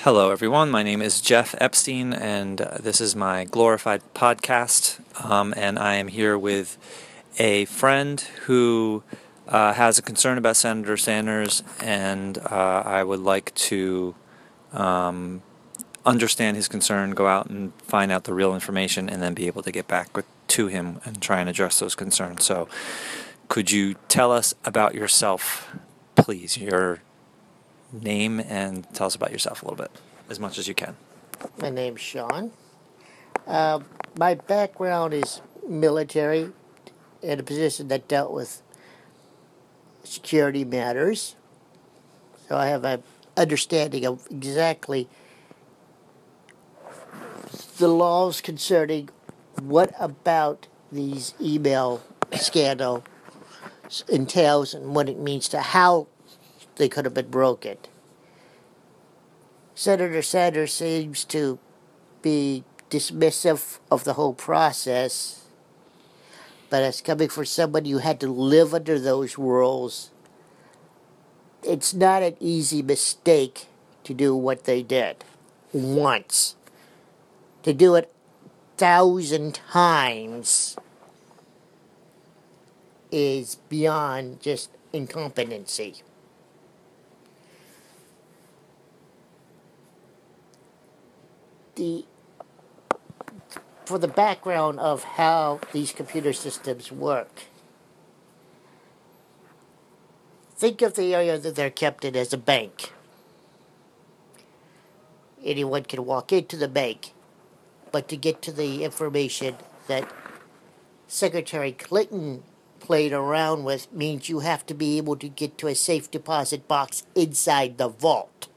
Hello, everyone. My name is Jeff Epstein, and uh, this is my glorified podcast. Um, and I am here with a friend who uh, has a concern about Senator Sanders, and uh, I would like to um, understand his concern, go out and find out the real information, and then be able to get back with, to him and try and address those concerns. So, could you tell us about yourself, please? Your name and tell us about yourself a little bit, as much as you can. My name's Sean. Uh, my background is military in a position that dealt with security matters. So I have an understanding of exactly the laws concerning what about these email scandal entails and what it means to how they could have been broken. Senator Sanders seems to be dismissive of the whole process, but as coming from somebody who had to live under those rules, it's not an easy mistake to do what they did once. To do it thousand times is beyond just incompetency. The for the background of how these computer systems work. Think of the area that they're kept in as a bank. Anyone can walk into the bank, but to get to the information that Secretary Clinton played around with means you have to be able to get to a safe deposit box inside the vault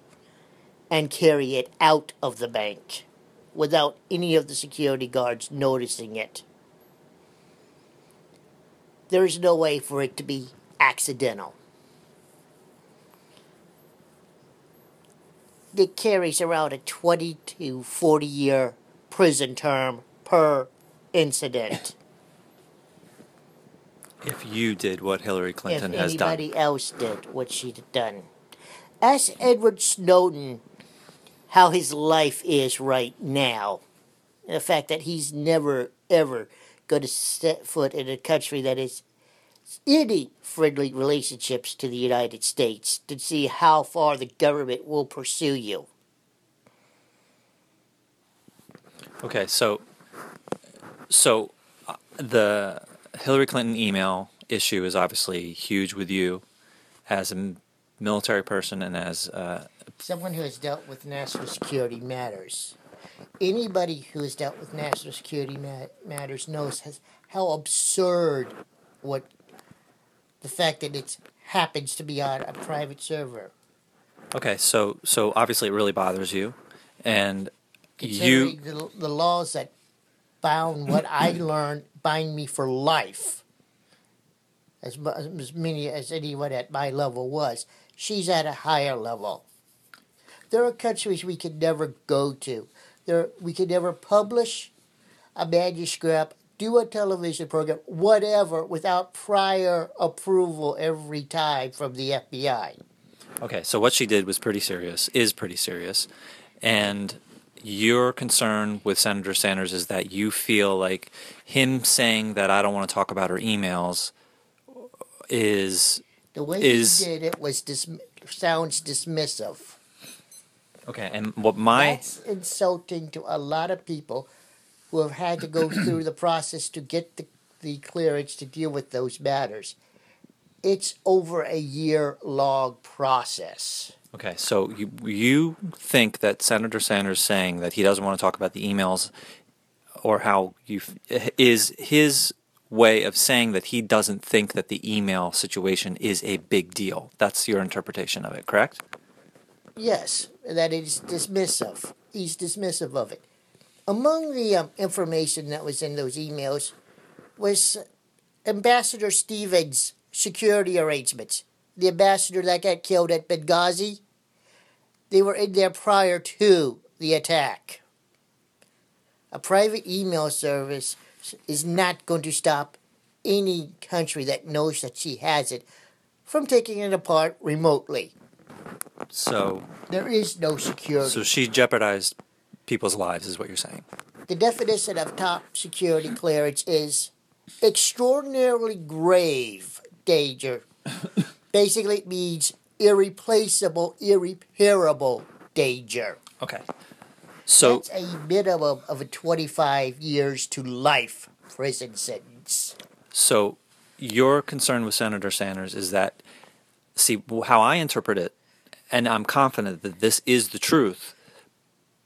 and carry it out of the bank without any of the security guards noticing it. There is no way for it to be accidental. It carries around a 20 to 40 year prison term per incident. If you did what Hillary Clinton if has done. If anybody else did what she'd done. Ask Edward Snowden how his life is right now. The fact that he's never, ever going to set foot in a country that is any friendly relationships to the United States to see how far the government will pursue you. Okay, so so uh, the Hillary Clinton email issue is obviously huge with you as a military person and as uh, someone who has dealt with national security matters. Anybody who has dealt with national security matters knows has, how absurd what the fact that it happens to be on a private server. Okay, so so obviously it really bothers you, and you the, the laws that bound what I learned bind me for life. As, as many as anyone at my level was, she's at a higher level. There are countries we could never go to. There, we could never publish a manuscript, do a television program, whatever, without prior approval every time from the FBI. Okay, so what she did was pretty serious, is pretty serious. And your concern with Senator Sanders is that you feel like him saying that I don't want to talk about her emails is the way is, he did it was dis- sounds dismissive. Okay, and what my that's insulting to a lot of people who have had to go through the process to get the, the clearance to deal with those matters. It's over a year long process. Okay, so you you think that Senator Sanders saying that he doesn't want to talk about the emails or how you is his way of saying that he doesn't think that the email situation is a big deal. That's your interpretation of it, correct? Yes, that is dismissive. He's dismissive of it. Among the um, information that was in those emails was Ambassador Stevens' security arrangements. The ambassador that got killed at Benghazi, they were in there prior to the attack. A private email service is not going to stop any country that knows that she has it from taking it apart remotely. So, There is no security. so she jeopardized people's lives, is what you're saying. the definition of top security clearance is extraordinarily grave danger. Basically, it means irreplaceable, irreparable danger. Okay. So, That's a minimum of a 25 years to life prison sentence. so your concern with Senator Sanders is that, see, how I interpret it, and I'm confident that this is the truth,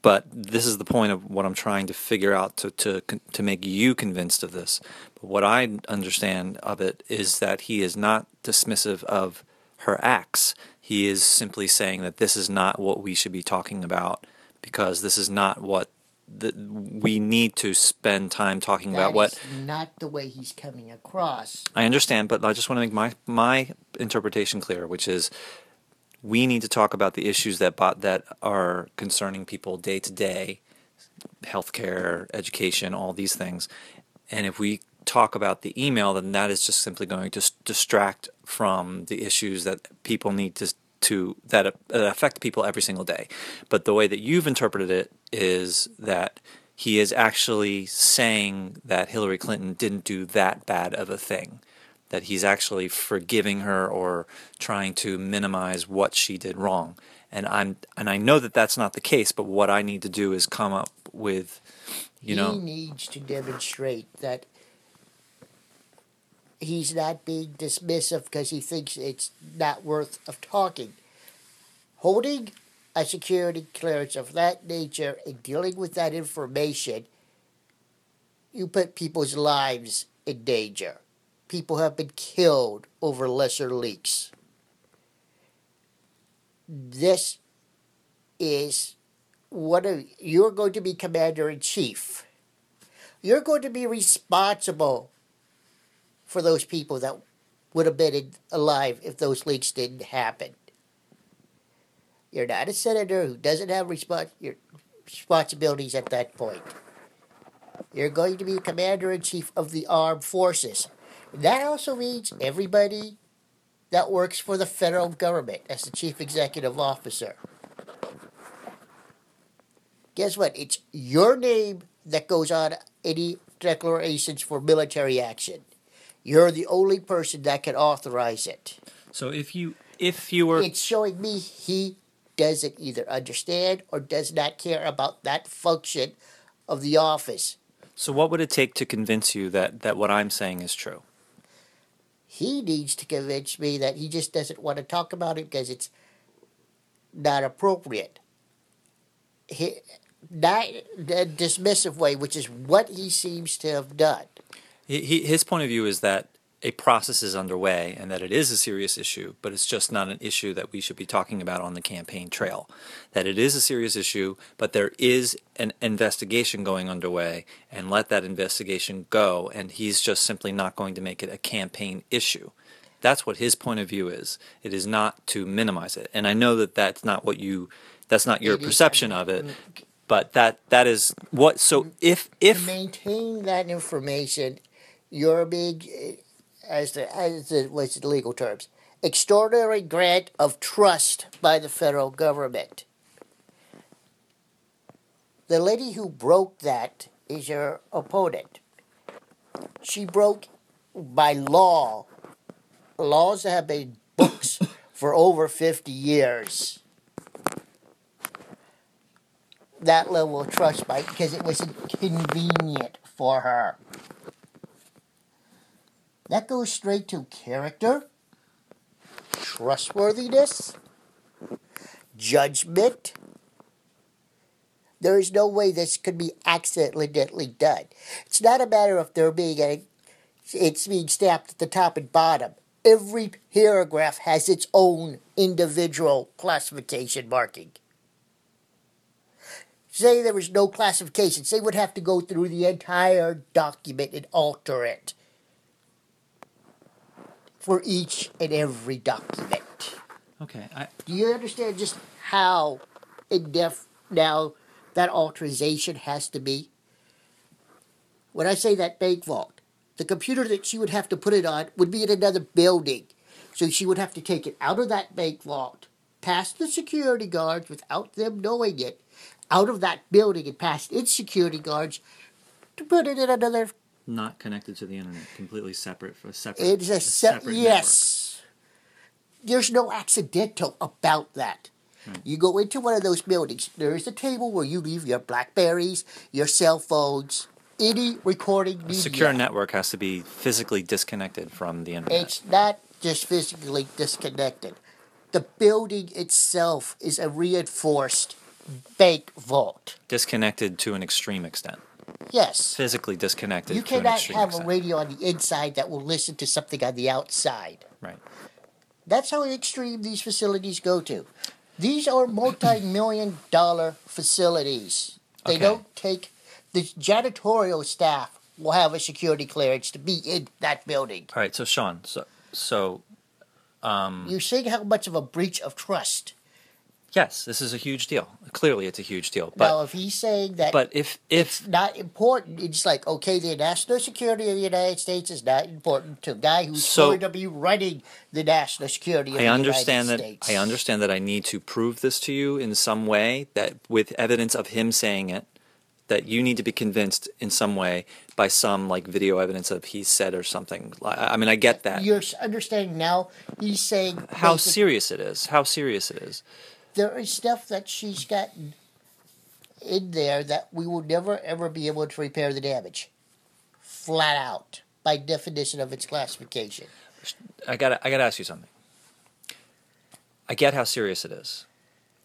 but this is the point of what I'm trying to figure out to to to make you convinced of this. But what I understand of it is that he is not dismissive of her acts. He is simply saying that this is not what we should be talking about because this is not what the, we need to spend time talking That about what not the way he's coming across. I understand, but I just want to make my my interpretation clear, which is we need to talk about the issues that that are concerning people day to day, healthcare, education, all these things. And if we talk about the email, then that is just simply going to distract from the issues that people need to to that, a- that affect people every single day. But the way that you've interpreted it is that he is actually saying that Hillary Clinton didn't do that bad of a thing. That he's actually forgiving her or trying to minimize what she did wrong. And I'm and I know that that's not the case. But what I need to do is come up with, you he know, He needs to demonstrate that he's not being dismissive because he thinks it's not worth of talking. Holding a security clearance of that nature and dealing with that information, you put people's lives in danger. People have been killed over lesser leaks. This is what you're going to be commander in chief. You're going to be responsible for those people that would have been alive if those leaks didn't happen. You're not a senator who doesn't have respons- your responsibilities at that point. You're going to be commander in chief of the armed forces. That also means everybody that works for the federal government as the chief executive officer. Guess what? It's your name that goes on any declarations for military action. You're the only person that can authorize it. so if you if you were It's showing me he doesn't either understand or does not care about that function of the office. so what would it take to convince you that that what I'm saying is true? He needs to convince me that he just doesn't want to talk about it because it's not appropriate. He, not a dismissive way, which is what he seems to have done. He, he, his point of view is that a process is underway and that it is a serious issue, but it's just not an issue that we should be talking about on the campaign trail. That it is a serious issue, but there is an investigation going underway, and let that investigation go, and he's just simply not going to make it a campaign issue. That's what his point of view is. It is not to minimize it, and I know that that's not what you, that's not your It is- perception of it, but that that is what. So if to if maintain that information, you're being, eh, as the as the what's the legal terms, extraordinary grant of trust by the federal government. The lady who broke that is your opponent. She broke by law laws that have been books for over fifty years. That level of trust by because it was convenient for her. That goes straight to character, trustworthiness, judgment. There is no way this could be accidentally done. It's not a matter of there being a, it's being stamped at the top and bottom. Every paragraph has its own individual classification marking. Say there was no classification. Say would have to go through the entire document and alter it for each and every document. okay, I, Do you understand just how in depth now that authorization has to be? When I say that bank vault, the computer that she would have to put it on would be in another building. So she would have to take it out of that bank vault, past the security guards without them knowing it, out of that building and past its security guards to put it in another. Not connected to the internet, completely separate for a separate. It's a, se- yes. There's no accidental about that. You go into one of those buildings. There is a table where you leave your Blackberries, your cell phones, any recording media. A secure network has to be physically disconnected from the internet. It's not just physically disconnected. The building itself is a reinforced bank vault. disconnected to an extreme extent. Yes. Physically disconnected You cannot have extent. a radio on the inside that will listen to something on the outside. Right. That's how extreme these facilities go to. These are multi-million dollar facilities. They Okay. don't take the janitorial staff will have a security clearance to be in that building. All right. So Sean, so so um, You're seeing how much of a breach of trust. Yes, this is a huge deal. Clearly, it's a huge deal. But now, if he's saying that but if if not important, it's like okay, the national security of the United States is not important to a guy who's So- going to be running the national security of I the understand that States. I understand that I need to prove this to you in some way that with evidence of him saying it that you need to be convinced in some way by some like video evidence of he said or something. I mean I get that. You're understanding now. He's saying How serious it is. How serious it is. There is stuff that she's gotten in there that we will never ever be able to repair the damage. Flat out, by definition of its classification. I got to I got to ask you something. I get how serious it is.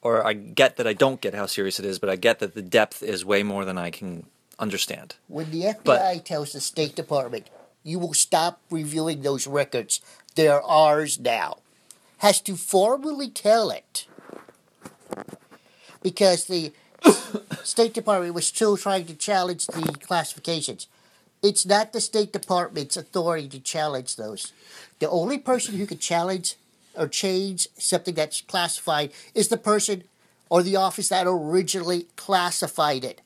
Or I get that I don't get how serious it is, but I get that the depth is way more than I can understand. When the FBI But- tells the State Department, you will stop reviewing those records, they're ours now, has to formally tell it. Because the State Department was still trying to challenge the classifications. It's not the State Department's authority to challenge those. The only person who can challenge or change something that's classified is the person or the office that originally classified it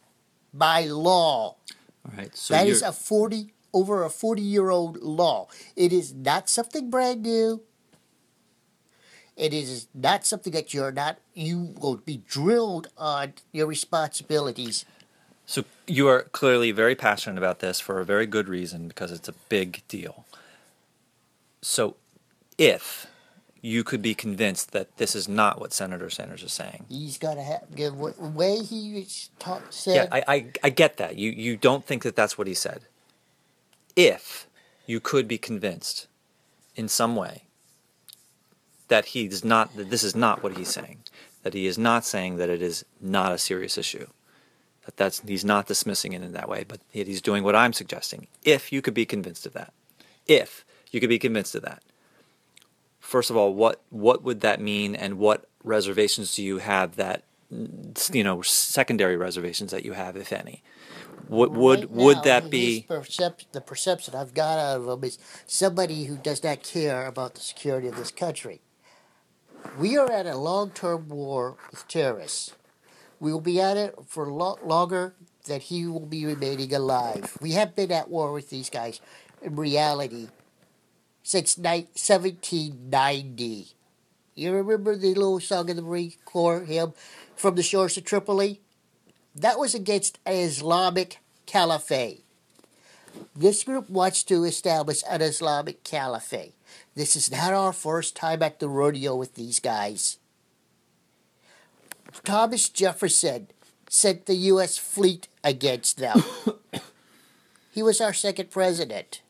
by law. All right. So That a 40 over a 40 year old law. It is not something brand new. It is not something that you're not you will be drilled on your responsibilities. so you are clearly very passionate about this for a very good reason because it's a big deal. So if you could be convinced that this is not what Senator Sanders is saying. He's got to have w- way he was ta- Yeah. I, I, I get that. You, you don't think that that's what he said. If you could be convinced in some way that he's not, that this is not what he's saying, that he is not saying that it is not a serious issue, that that's, he's not dismissing it in that way, but he's doing what I'm suggesting. If you could be convinced of that, if you could be convinced of that, first of all, what, what would that mean and what reservations do you have that you know secondary reservations that you have, if any. Would would Right would now, that be percep- the perception I've got out of him is somebody who does not care about the security of this country. We are at a long-term war with terrorists. We will be at it for lo- longer than he will be remaining alive. We have been at war with these guys in reality since ni- 1790. You remember the little song of the Marine Corps hymn, From the Shores of Tripoli? That was against Islamic caliphate. This group wants to establish an Islamic caliphate. This is not our first time at the rodeo with these guys. Thomas Jefferson sent the U.S. fleet against them. he was our second president.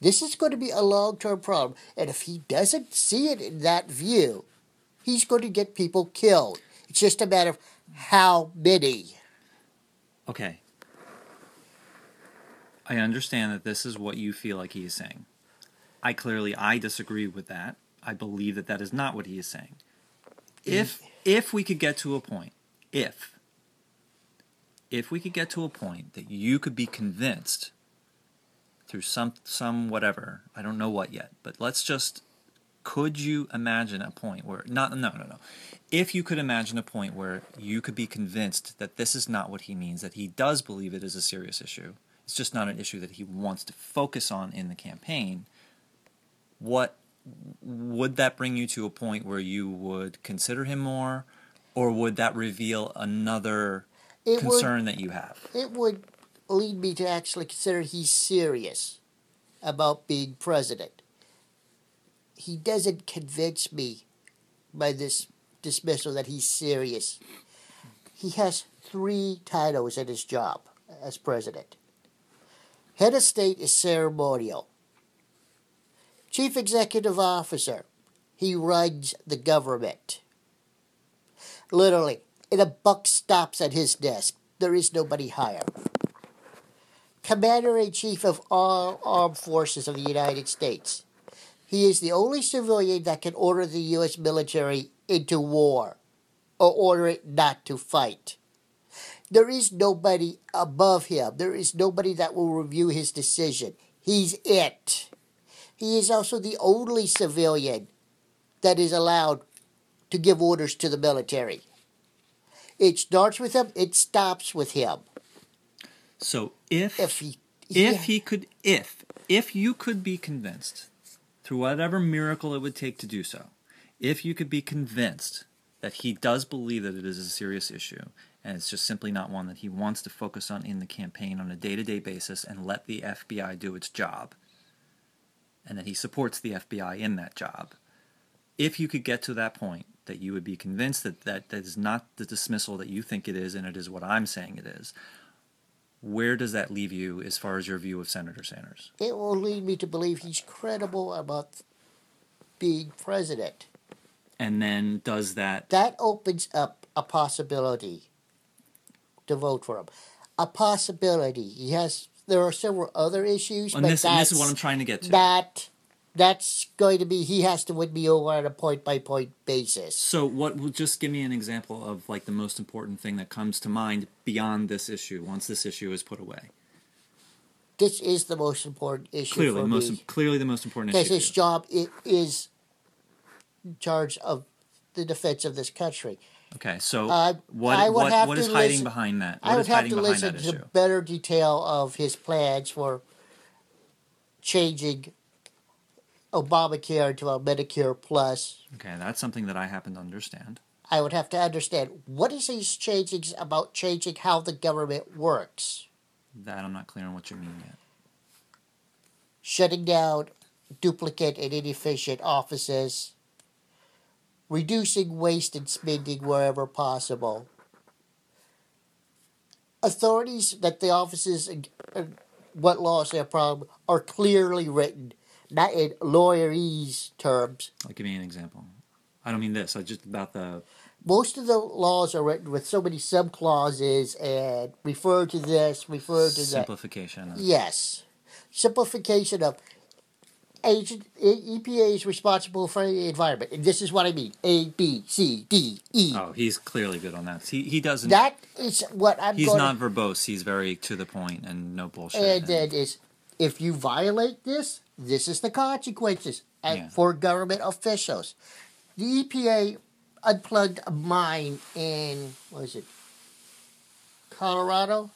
This is going to be a long term problem, and if he doesn't see it in that view, he's going to get people killed. It's just a matter of how many. okay? I understand that this is what you feel like he is saying. I clearly I disagree with that. I believe that that is not what he is saying. If if we could get to a point, if if we could get to a point that you could be convinced through some some whatever, I don't know what yet, but let's just could you imagine a point where not no no no if you could imagine a point where you could be convinced that this is not what he means that he does believe it is a serious issue it's just not an issue that he wants to focus on in the campaign what would that bring you to a point where you would consider him more, or would that reveal another It would- concern that you have? it would lead me to actually consider he's serious about being president. He doesn't convince me by this dismissal that he's serious. He has three titles in his job as president. Head of state is ceremonial. Chief executive officer, he runs the government. Literally, a buck stops at his desk. There is nobody higher. Commander in Chief of all armed forces of the United States. He is the only civilian that can order the U.S. military into war or order it not to fight. There is nobody above him. There is nobody that will review his decision. He's it. He is also the only civilian that is allowed to give orders to the military. It starts with him, it stops with him. So if If he if yeah. he could if if you could be convinced through whatever miracle it would take to do so if you could be convinced that he does believe that it is a serious issue and it's just simply not one that he wants to focus on in the campaign on a day-to-day basis and let the FBI do its job and that he supports the FBI in that job if you could get to that point that you would be convinced that that, that is not the dismissal that you think it is and it is what I'm saying it is where does that leave you as far as your view of Senator Sanders? it will lead me to believe he's credible about being president. And then does that That opens up a possibility to vote for him. A possibility. He has. There are several other issues, and but this, that's this is what I'm trying to get to. that. That's going to be. He has to win me over on a point by point basis. so what will just give me an example of like the most important thing that comes to mind beyond this issue once this issue is put away. This is the most important issue Clearly, for the most me. clearly the most important because issue. his job is in charge of the defense of this country. Okay, so Uh, what what what to hiding listen- behind that? What I would is have to listen to issue? better detail of his plans for changing Obamacare into a Medicare Plus. Okay, that's something that I happen to understand. I would have to understand what is these changings about changing how the government works, That I'm not clear on what you mean yet. shutting down duplicate and inefficient offices, reducing waste and spending wherever possible. Authorities that the offices and, and what laws they have problem are clearly written, not in lawyerese terms. Like, give me an example. I don't mean this. I just about the Most of the laws are written with so many subclauses and refer to this, refer to that. simplification. Yes. Simplification of agent EPA is responsible for the environment. And this is what I mean. A B C D E. Oh, he's clearly good on that. He he doesn't. That is what I'm he's not verbose. He's very to the point and no bullshit. and and- then is if you violate this, this is the consequences and Yeah. for government officials. The EPA unplugged a mine in what is it? Colorado.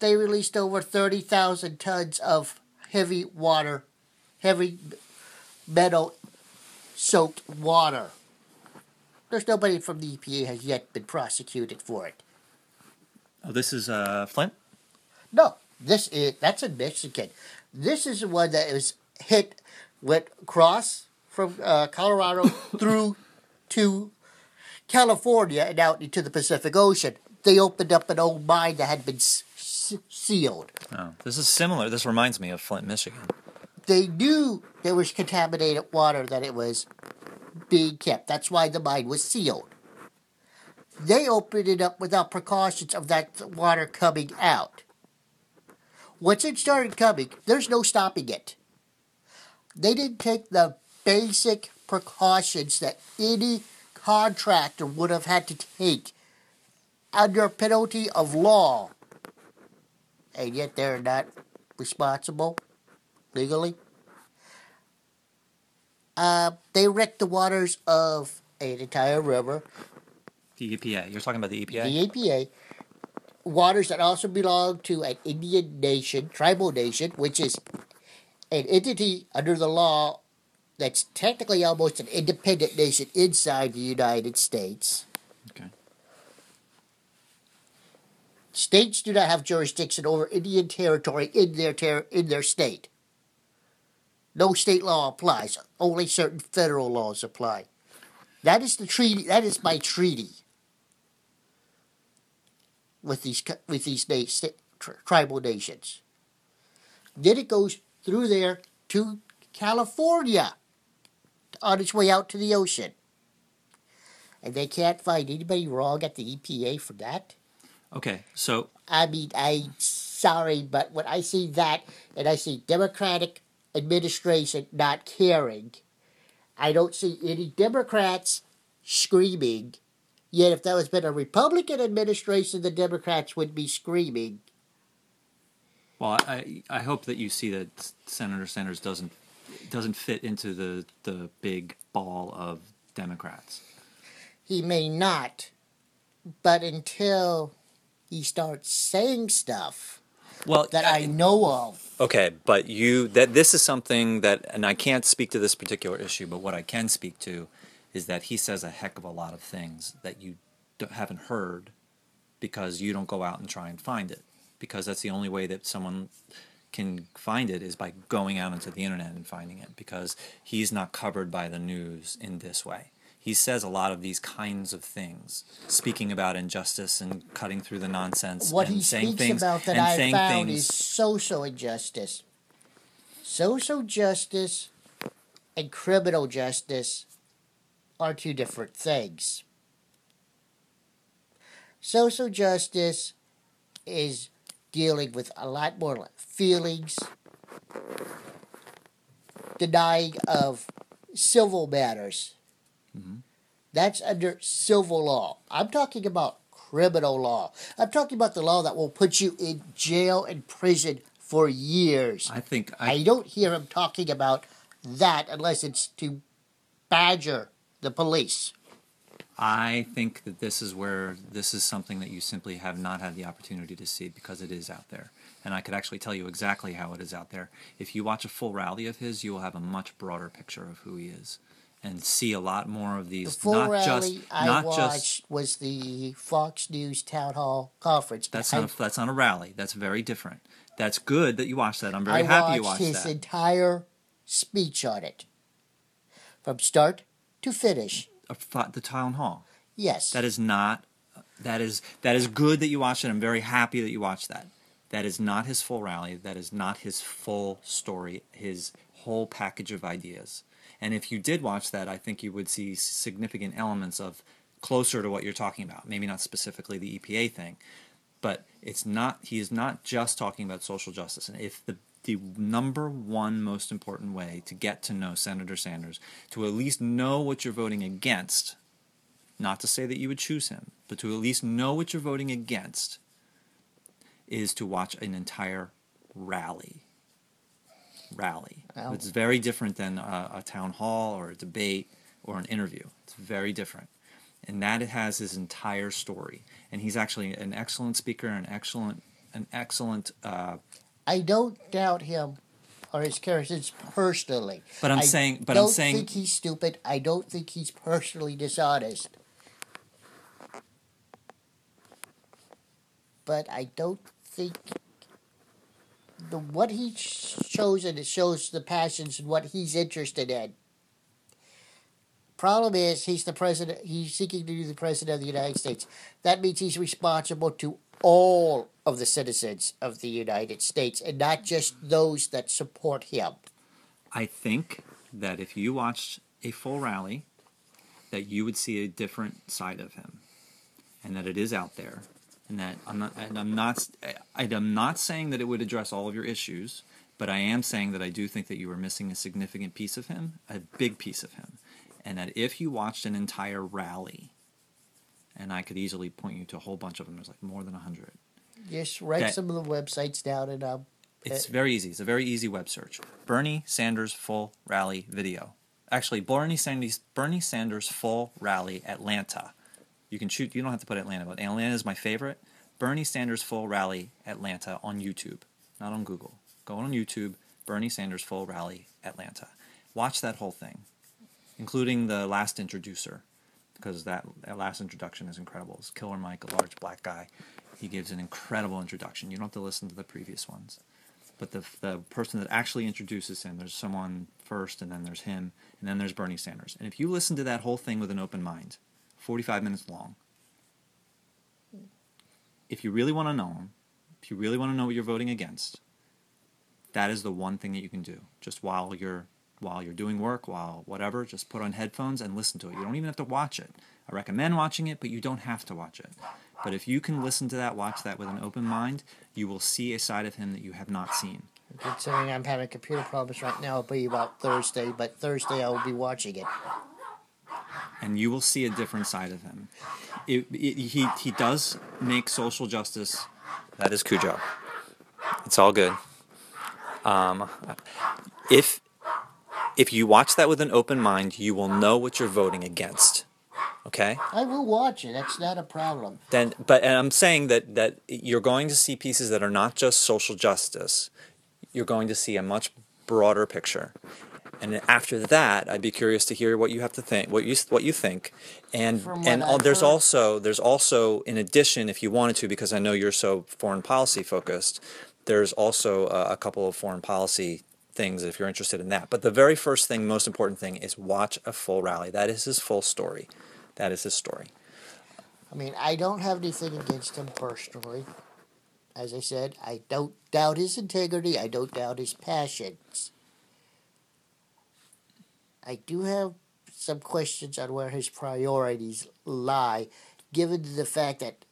They released over thirty thousand tons of heavy water, heavy metal soaked water. There's nobody from the EPA has yet been prosecuted for it. oh, this is uh Flint. No, this is that's in Michigan. This is the one that was hit, went across from uh, Colorado through to California and out into the Pacific Ocean. They opened up an old mine that had been s- s- sealed. Oh, this is similar. This reminds me of Flint, Michigan. They knew there was contaminated water that it was being kept. That's why the mine was sealed. They opened it up without precautions of that water coming out. Once it started coming, there's no stopping it. They didn't take the basic precautions that any contractor would have had to take under penalty of law. And yet they're not responsible legally. Uh, they wrecked the waters of an entire river, The EPA. You're talking about the EPA. the EPA, waters that also belong to an Indian nation, tribal nation, which is an entity under the law that's technically almost an independent nation inside the United States. Okay. States do not have jurisdiction over Indian territory in their ter- in their state. No state law applies. Only certain federal laws apply. That is the treaty. That is my treaty with these with these na- tri- tribal nations. Then it goes through there to California on its way out to the ocean. And they can't find anybody wrong at the EPA for that. Okay. So I mean, I'm sorry, but when I see that and I see Democratic administration not caring, I don't see any Democrats screaming. Yet, if that was been a Republican administration, the Democrats would be screaming. Well, I I hope that you see that Senator Sanders doesn't doesn't fit into the the big ball of Democrats. He may not, but until he starts saying stuff Well, that I know of, Okay, but you that this is something that, and I can't speak to this particular issue, but what I can speak to is that he says a heck of a lot of things that you don't, haven't heard because you don't go out and try and find it because that's the only way that someone can find it is by going out into the internet and finding it because he's not covered by the news in this way. He says a lot of these kinds of things, speaking about injustice and cutting through the nonsense what and he saying speaks things about that and I found things. is social injustice. Social justice and criminal justice are two different things. Social justice is dealing with a lot more feelings, denying of civil matters. Mm-hmm. That's under civil law. I'm talking about criminal law. I'm talking about the law that will put you in jail and prison for years. I think I don't hear him talking about that unless it's to badger the police. I think that this is where this is something that you simply have not had the opportunity to see because it is out there. And I could actually tell you exactly how it is out there. If you watch a full rally of his, you will have a much broader picture of who he is and see a lot more of these. The full not rally just I not watched just was the Fox News town hall conference. that's not a, that's not a rally. That's very different. That's good that you watched that. I'm very I happy you watched watched his that. entire speech on it, from start to finish. The town hall. Yes, That is not. That is that is good that you watched it. I'm very happy that you watched that. That is not his full rally. That is not his full story. His whole package of ideas. And if you did watch that, I think you would see significant elements of closer to what you're talking about. Maybe not specifically the EPA thing, but it's not. He is not just talking about social justice. And if the the number one most important way to get to know Senator Sanders, to at least know what you're voting against, not to say that you would choose him, but to at least know what you're voting against, is to watch an entire rally. Rally. It's very different than a, a town hall or a debate or an interview. It's very different. And that has his entire story. And he's actually an excellent speaker, an excellent, an excellent. Uh, I don't doubt him or his characters personally. but I'm I saying, but don't I'm saying, think he's stupid. I don't think he's personally dishonest. But I don't think the what shows and it shows the passions and what he's interested in. Problem is, he's the president. He's seeking to be the president of the United States. That means he's responsible to all of the citizens of the United States, and not just those that support him. I think that if you watched a full rally, that you would see a different side of him, and that it is out there, and that I'm not, and I'm not, I'm not saying that it would address all of your issues, but I am saying that I do think that you are missing a significant piece of him, a big piece of him, and that if you watched an entire rally, and I could easily point you to a whole bunch of them, there's like more than a hundred. Just write That- some of the websites down and um, It's Uh, very easy. It's a very easy web search. Bernie Sanders full rally video. Actually, Bernie Sanders Bernie Sanders full rally Atlanta. You can shoot. You don't have to put Atlanta, but Atlanta is my favorite. Bernie Sanders full rally Atlanta on YouTube, not on Google. Go on YouTube. Bernie Sanders full rally Atlanta. Watch that whole thing, including the last introducer, because that, that last introduction is incredible. It's Killer Mike, a large black guy. He gives an incredible introduction. You don't have to listen to the previous ones. But the, the person that actually introduces him, there's someone first, and then there's him, and then there's Bernie Sanders. And if you listen to that whole thing with an open mind, 45 minutes long, if you really want to know if you really want to know what you're voting against, that is the one thing that you can do. Just while you're while you're doing work, while whatever, just put on headphones and listen to it. You don't even have to watch it. I recommend watching it, but you don't have to watch it. But if you can listen to that, watch that with an open mind, you will see a side of him that you have not seen. Considering I'm having computer problems right now, it'll be about Thursday, but Thursday I will be watching it. And you will see a different side of him. It, it, he, he does make social justice. That is Cujo. It's all good. Um, if if you watch that with an open mind, you will know what you're voting against. Okay? I will watch it. That's not a problem. Then but and I'm saying that that you're going to see pieces that are not just social justice. You're going to see a much broader picture. And after that, I'd be curious to hear what you have to think, what you what you think, and and I've there's also there's also in addition, if you wanted to, because I know you're so foreign policy focused, there's also a, a couple of foreign policy things if you're interested in that. But the very first thing, most important thing, is watch a full rally. That is his full story. That is his story. I mean, I don't have anything against him personally. As I said, I don't doubt his integrity. I don't doubt his passions. I do have some questions on where his priorities lie, given the fact that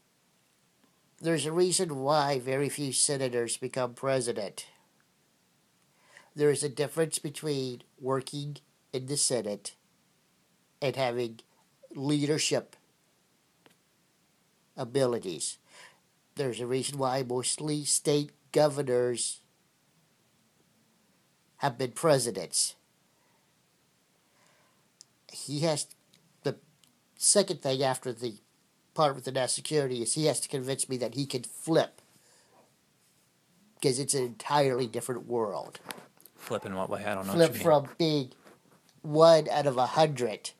there's a reason why very few senators become president. There is a difference between working in the Senate and having leadership abilities. There's a reason why mostly state governors have been presidents. He has the second thing after the part with the national security is he has to convince me that he can flip because it's an entirely different world. Flip in what way? I don't know. Flip what you mean. from being one out of a hundred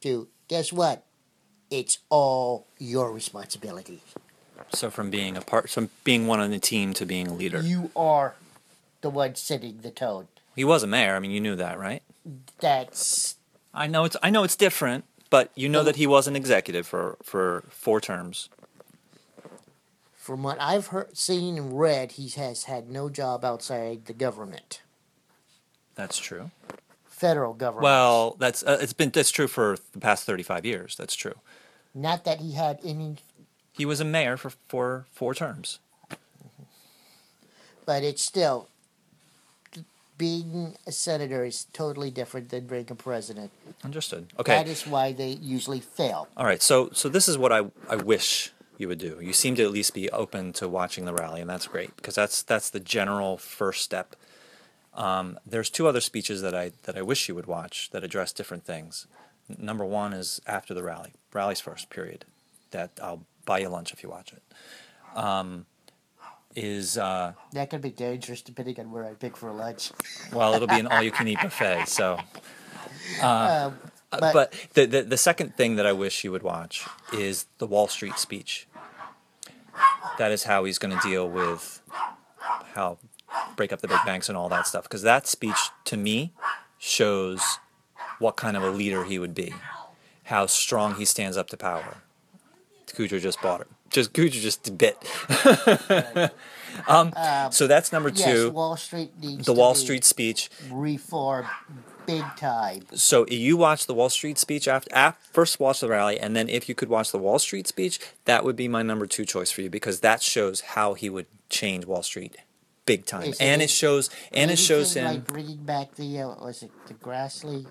to guess what? It's all your responsibility. So from being a part, from being one on the team to being a leader. You are the one setting the tone. He was a mayor. I mean, you knew that, right? That's I know it's I know it's different, but you know that he was an executive for for four terms. from what I've heard, seen, and read. He has had no job outside the government, That's true. federal government. Well, that's uh, it's been that's true for the past thirty five years. That's true. not that he had any, He was a mayor for for four terms. but it's still being a senator is totally different than being a president. Understood. Okay. That is why they usually fail. All right. So so this is what I I wish you would do. You seem to at least be open to watching the rally, and that's great because that's that's the general first step. Um, there's two other speeches that I that I wish you would watch that address different things. N- Number one is after the rally. Rally's first. Period. That I'll buy you lunch if you watch it. Um, is uh, That could be dangerous depending on where I pick for lunch. well, it'll be an all-you-can-eat buffet. So Um, Uh, But- but the, the the second thing that I wish you would watch is the Wall Street speech. That is how he's going to deal with how break up the big banks and all that stuff. Because that speech to me shows what kind of a leader he would be, how strong he stands up to power. Cujo just bought it. Just Cujo just a bit. um, so that's number yes, two. Wall Street needs the Wall Street speech. reformed big time. So you watch the Wall Street speech after, af first watch the rally, and then if you could watch the Wall Street speech, that would be my number two choice for you because that shows how he would change Wall Street big time, so and they- it shows and it shows him like bringing back the uh, what was it the Grassley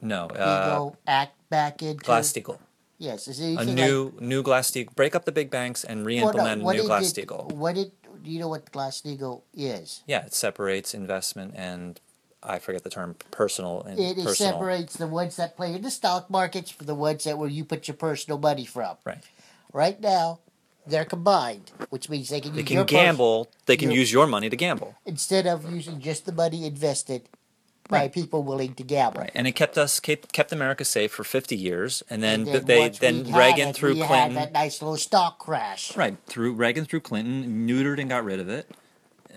no uh, Eagle Act back into Glass Steagall, Yes, is a new new Glass Steagall, break up the big banks and like, well, no, re-implement new Glass Steagall. What did do you know what Glass Steagall is? Yeah, it separates investment and I forget the term personal and It personal. separates the ones that play in the stock markets from the ones that where you put your personal money from. Right. Right now, They're combined, which means they can They use can gamble. They can your- use your money to gamble. instead of using just the money invested by Right. people willing to gamble. Right, and it kept us kept, kept America safe for 50 years, and then, And they then Reagan it, through we Clinton. had that nice little stock crash. Right, through Reagan through Clinton, neutered and got rid of it,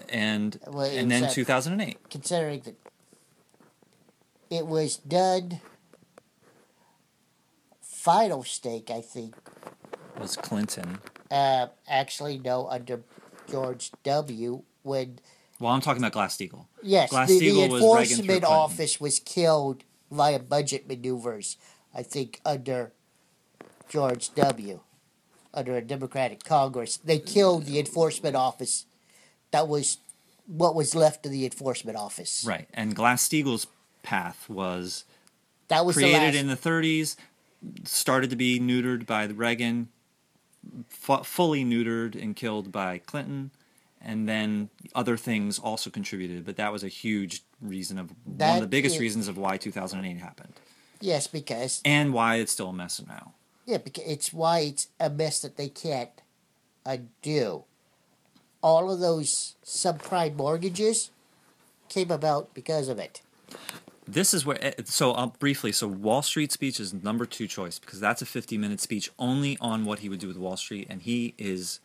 and Well, it and then that- 2008. considering that it was done final stake, I think. was Clinton. Uh, actually, no, under George W. When Well, I'm talking about Glass Steagall. Yes, the, the enforcement office was killed via budget maneuvers. I think under George W. Under a Democratic Congress, they killed the enforcement office. That was what was left of the enforcement office. Right, and Glass Steagall's path was That was the created last. in the 30s, started to be neutered by Reagan, fu- fully neutered and killed by Clinton, and then other things also contributed. But that was a huge reason of one of the biggest is- reasons of why 2008 happened, yes, because and why it's still a mess now. Yeah, because it's why it's a mess that they can't undo. All of those subprime mortgages came about because of it. This is where, eh, so uh, briefly, so Wall Street speech is number two choice because that's a 50 minute speech only on what he would do with Wall Street, and he is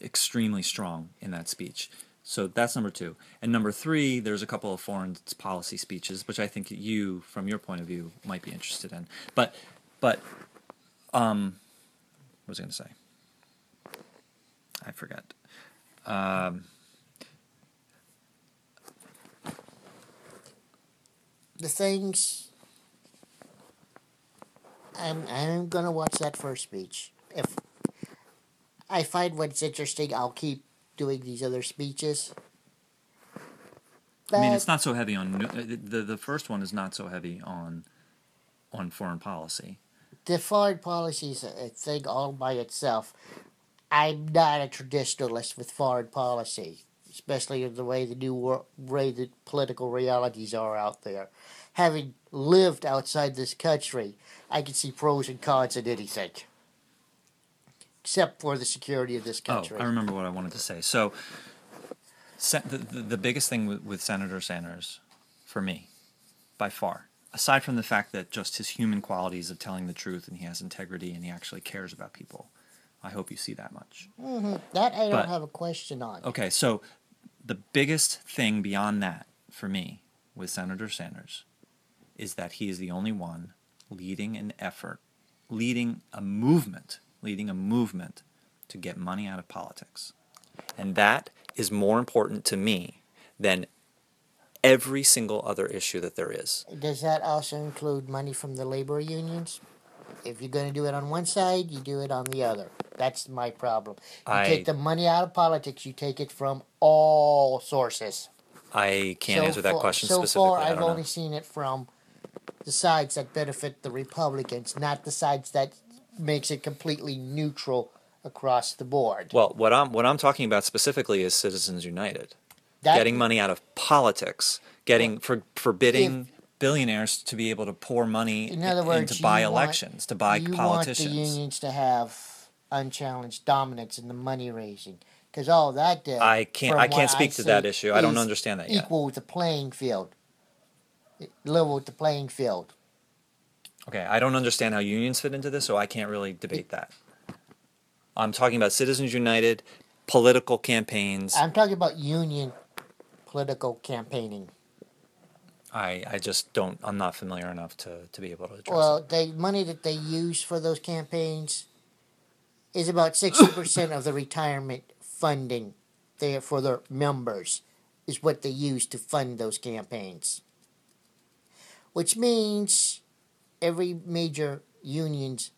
extremely strong in that speech. So that's number two. And number three, there's a couple of foreign policy speeches, which I think you, from your point of view, might be interested in. But, but, um, what was I going to say? I forgot. Um, The things. I'm I'm gonna watch that first speech. If I find what's interesting, I'll keep doing these other speeches. I mean, it's not so heavy on uh, the the first one is not so heavy on on foreign policy. the foreign policy is a a thing all by itself. I'm not a traditionalist with foreign policy, especially in the way the new wor- way the political realities are out there. Having lived outside this country, I can see pros and cons in anything, except for the security of this country. Oh, I remember what I wanted to say. So, the, the, the biggest thing with, with Senator Sanders, for me, by far, aside from the fact that just his human qualities of telling the truth and he has integrity and he actually cares about people, I hope you see that much. Mhm. That I don't But- have a question on. Okay, so the biggest thing beyond that for me with Senator Sanders is that he is the only one leading an effort, leading a movement, leading a movement to get money out of politics. And that is more important to me than every single other issue that there is. Does that also include money from the labor unions? If you're going to do it on one side, you do it on the other. That's my problem. You I- take the money out of politics, you take it from all sources. I can't So answer that far- question so specifically. far, I I've only know. seen it from the sides that benefit the Republicans, not the sides that makes it completely neutral across the board. Well, what I'm what I'm talking about specifically is Citizens United. That- getting money out of politics, getting for forbidding billionaires to be able to pour money In other words, into buy you want- elections, to buy you politicians. want the unions to have unchallenged dominance in the money raising. Because all that did. I can't- I can't speak to that issue. I don't understand that yet. Equal with the playing field. Level with the playing field. Okay, I don't understand how unions fit into this, so I can't really debate that. I'm talking about Citizens United, political campaigns. I'm talking about union political campaigning. I, I just don't. I'm not familiar enough to, to be able to address Well, it. the money that they use for those campaigns is about sixty percent of the retirement funding there for their members is what they use to fund those campaigns. Which means every major unions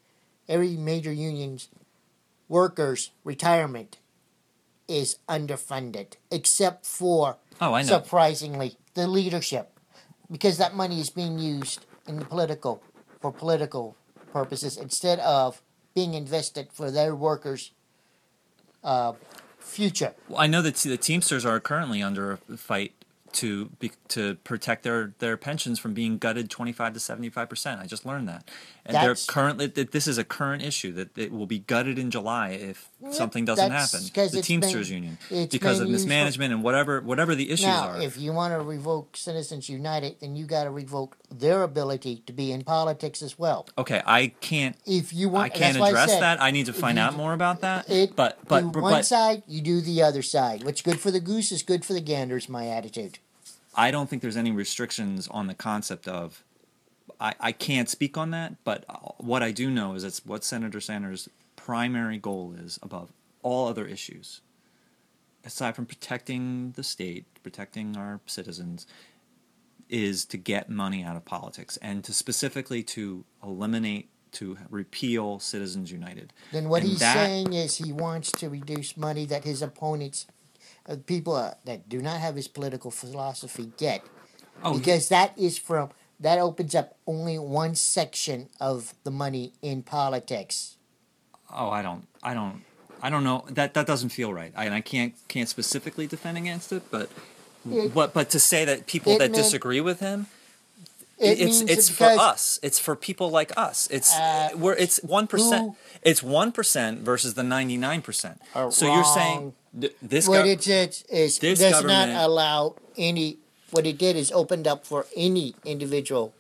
every major union's workers retirement is underfunded except for Oh, I know. surprisingly the leadership because that money is being used in the political for political purposes instead of being invested for their workers uh, future Well, I know that the Teamsters are currently under a fight to be, to protect their, their pensions from being gutted 25 to 75 percent. I just learned that, and they're currently that this is a current issue that it will be gutted in July if something doesn't happen. The it's been- Teamsters Union because of for- mismanagement and whatever whatever the issues Now, are. if you want to revoke Citizens United, then you got to revoke their ability to be in politics as well. okay, I can't If you want, I can't that's address said, that. I need to find you out more about that. It, but but but, one but side, you do the other side. What's good for the goose is good for the gander. Is my attitude. I don't think there's any restrictions on the concept of. I, I can't speak on that, but what I do know is that's what Senator Sanders' primary goal is above all other issues. Aside from protecting the state, protecting our citizens, is to get money out of politics and to specifically to eliminate, to repeal Citizens United. Then what And he's that- saying is he wants to reduce money that his opponents, uh, people uh, that do not have his political philosophy, get. Oh, because that is from that opens up only one section of the money in politics. oh i don't i don't i don't know that that doesn't feel right I, and i can't can't specifically defend against it but It- what but to say that people that meant- disagree with him It it's it's for us it's for people like us it's Uh, we're it's 1% who- it's 1% versus the 99% Are so you're saying wrong. Th- this What it it is is this does not allow any. What it did is opened up for any individual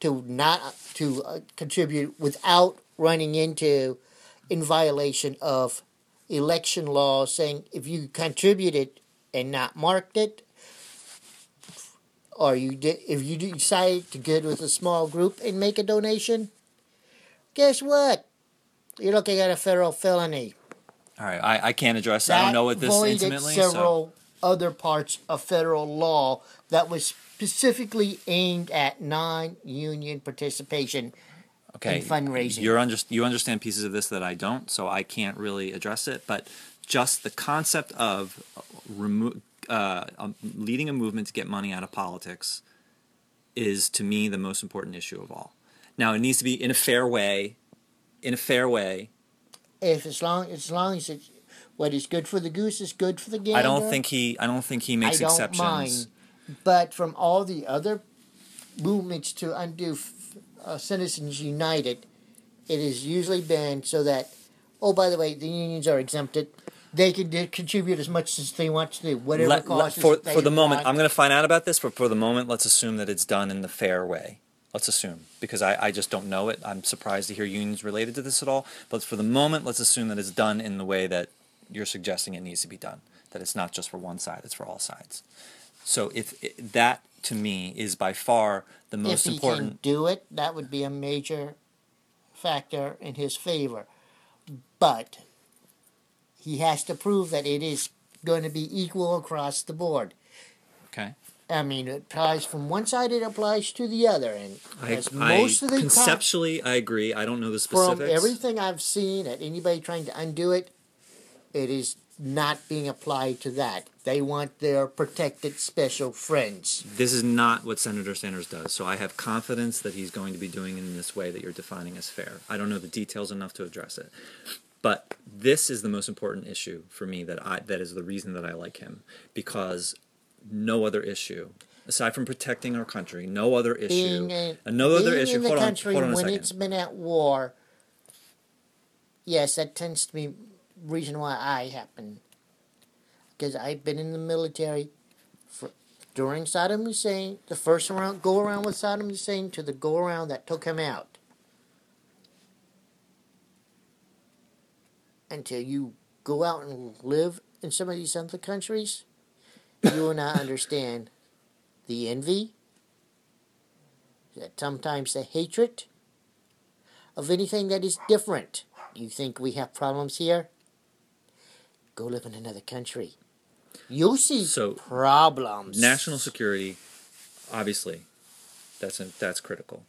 to not to uh, contribute without running into in violation of election laws, saying if you contributed and not marked it, or you did if you decide to get with a small group and make a donation, guess what? You're looking at a federal felony. All right I, I can't address That i don't know what this intimately so several other parts of federal law that was specifically aimed at non-union participation. okay and fundraising. you're under, you understand pieces of this that i don't so i can't really address it but just the concept of remo- uh, um, leading a movement to get money out of politics is to me the most important issue of all now it needs to be in a fair way in a fair way If as long as long as it's what is good for the goose is good for the gander. i don't think he i don't think he makes I don't exceptions mind. But from all the other movements to undo f- uh, Citizens United, it has usually been so that, oh, by the way, the unions are exempted. They can contribute as much as they want to do, whatever Let- let- for, for the moment i'm going to find out about this but for the moment let's assume that it's done in the fair way let's assume because I, I just don't know it i'm surprised to hear unions related to this at all but for the moment let's assume that it's done in the way that you're suggesting it needs to be done that it's not just for one side it's for all sides so if it, that to me is by far the most if he important can do it, that would be a major factor in his favor. But he has to prove that it is going to be equal across the board. okay I mean, it applies from one side, it applies to the other, and I, as I most of the time, conceptually i agree i don't know the specifics. from everything I've seen, at anybody trying to undo it, it is not being applied to that. They want their protected special friends. this is not what Senator Sanders does. So I have confidence that he's going to be doing it in this way that you're defining as fair. I don't know the details enough to address it. But this is the most important issue for me that I that is the reason that I like him because no other issue aside from protecting our country, no other issue. in, Another other being issue. in the Hold on, country hold on a when second. it's been at war. Yes, that tends to be reason why I happen. Because I've been in the military for, during Saddam Hussein, the first round go around with Saddam Hussein to the go around that took him out. Until you go out and live in some of these other countries, you will not understand the envy, that sometimes the hatred of anything that is different. You think we have problems here? Go live in another country. You'll see So, problems. National security, obviously, that's that's critical.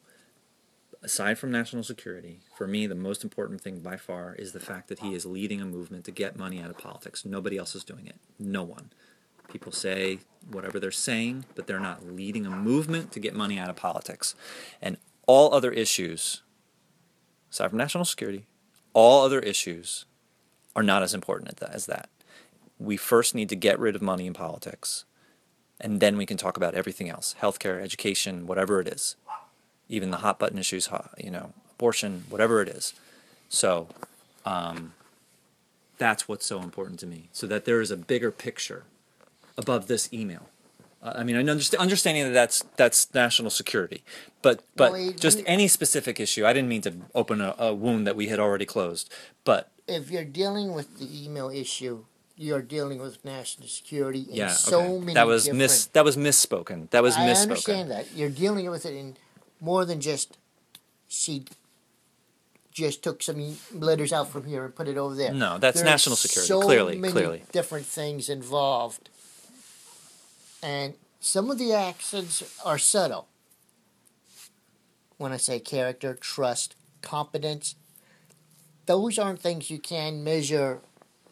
Aside from national security, for me, the most important thing by far is the fact that he is leading a movement to get money out of politics. Nobody else is doing it. No one. People say whatever they're saying, but they're not leading a movement to get money out of politics. And all other issues, aside from national security, all other issues are not as important as that. We first need to get rid of money in politics and then we can talk about everything else: healthcare, education, whatever it is, even the hot button issues, you know, abortion, whatever it is. So, um, that's what's so important to me, so that there is a bigger picture above this email. Uh, I mean, I understand understanding that that's that's national security, but but Well, it- just any specific issue. I didn't mean to open a, a wound that we had already closed, but If you're dealing with the email issue, you're dealing with national security and yeah, so okay. many that was miss that was misspoken. That was I misspoken. I understand that you're dealing with it in more than just she just took some letters out from here and put it over there. No, that's There national security. So clearly, many clearly. different things involved, and some of the actions are subtle. When I say character, trust, competence, those aren't things you can measure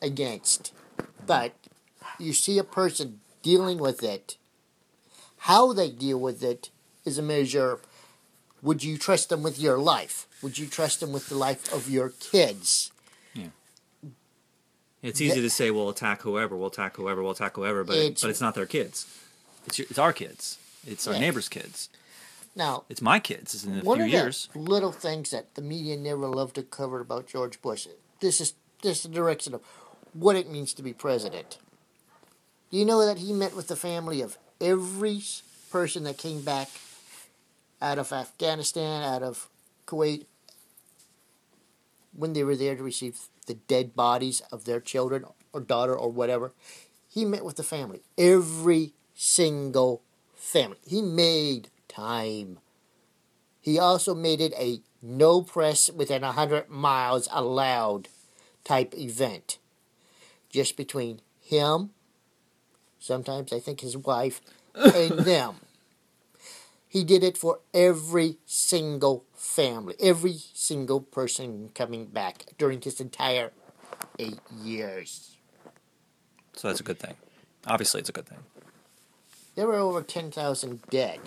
against. But you see a person dealing with it, how they deal with it is a measure. Would you trust them with your life? Would you trust them with the life of your kids? It's easy to say, "We'll attack whoever, we'll attack whoever, we'll attack whoever," but It's- but it's not their kids. It's your, it's our kids. It's our Yeah. neighbors' kids. Now, It's my kids. It's in a one few of years. the little things that the media never loved to cover about George Bush. This is this is the direction of what it means to be president. Do you know that he met with the family of every person that came back out of Afghanistan, out of Kuwait, when they were there to receive the dead bodies of their children or daughter or whatever? He met with the family, every single family. He made time. He also made it a no press within 100 miles allowed type event. Just between him, sometimes I think his wife, and them. He did it for every single family, every single person coming back during his entire eight years. So that's a good thing. Obviously, it's a good thing. There were over 10,000 dead.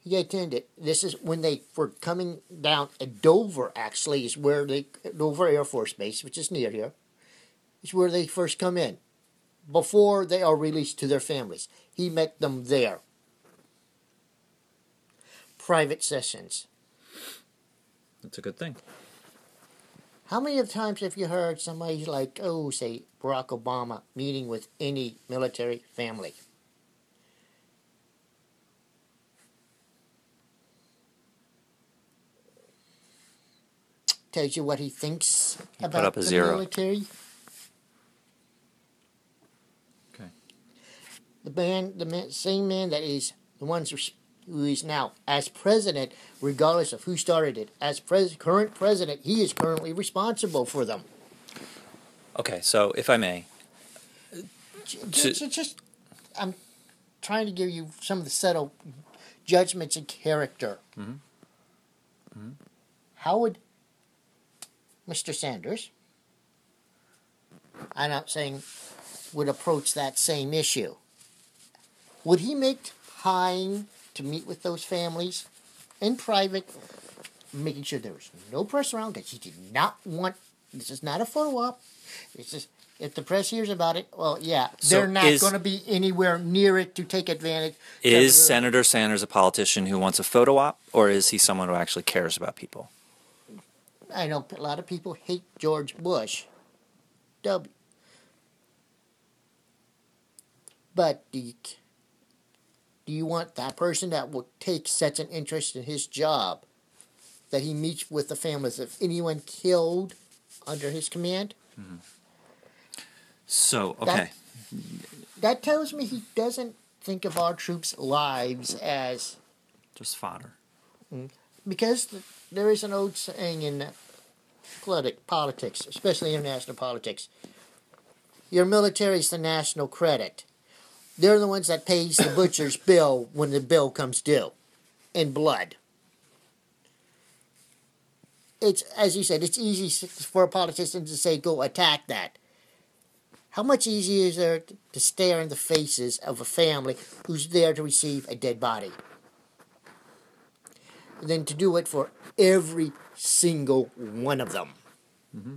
He attended. This is when they were coming down at Dover, actually, is where they, Dover Air Force Base, which is near here, is where they first come in. Before they are released to their families. He met them there. Private sessions. That's a good thing. How many of times have you heard somebody like, oh, say, Barack Obama meeting with any military family? Tells you what he thinks He about up a the zero. military. Okay. The man, the man, same man that is the ones who is now as president, regardless of who started it, as pres- current president, he is currently responsible for them. Okay. So if I may, Just, just, just, I'm trying to give you some of the subtle judgments and character. Hmm. Hmm. How would Mr. Sanders, I'm not saying would approach that same issue? Would he make time to meet with those families in private, making sure there was no press around because he did not want this is not a photo op. This is if the press hears about it, well, yeah, So they're not going to be anywhere near it to take advantage. is Senator Sanders a politician who wants a photo op, or is he someone who actually cares about people? I know a lot of people hate George Bush. W. But you, do you want that person that will take such an interest in his job that he meets with the families of anyone killed under his command? Mm-hmm. So okay. That tells me he doesn't think of our troops' lives as Just fodder. Mm. because th- there is an old saying in politic, politics, especially international politics. Your military is the national credit. They're the ones that pays the butcher's bill when the bill comes due, in blood. It's as you said. It's easy for a politician to say, "Go attack that." How much easier is there t- to stare in the faces of a family who's there to receive a dead body? than to do it for every single one of them. Mm-hmm.